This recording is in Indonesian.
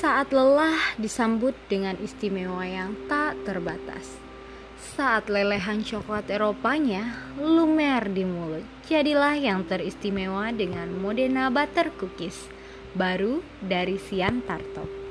Saat lelah disambut dengan istimewa yang tak terbatas. Saat lelehan coklat Eropanya lumer di mulut, jadilah yang teristimewa dengan Modena Butter Cookies, baru dari Sian Top.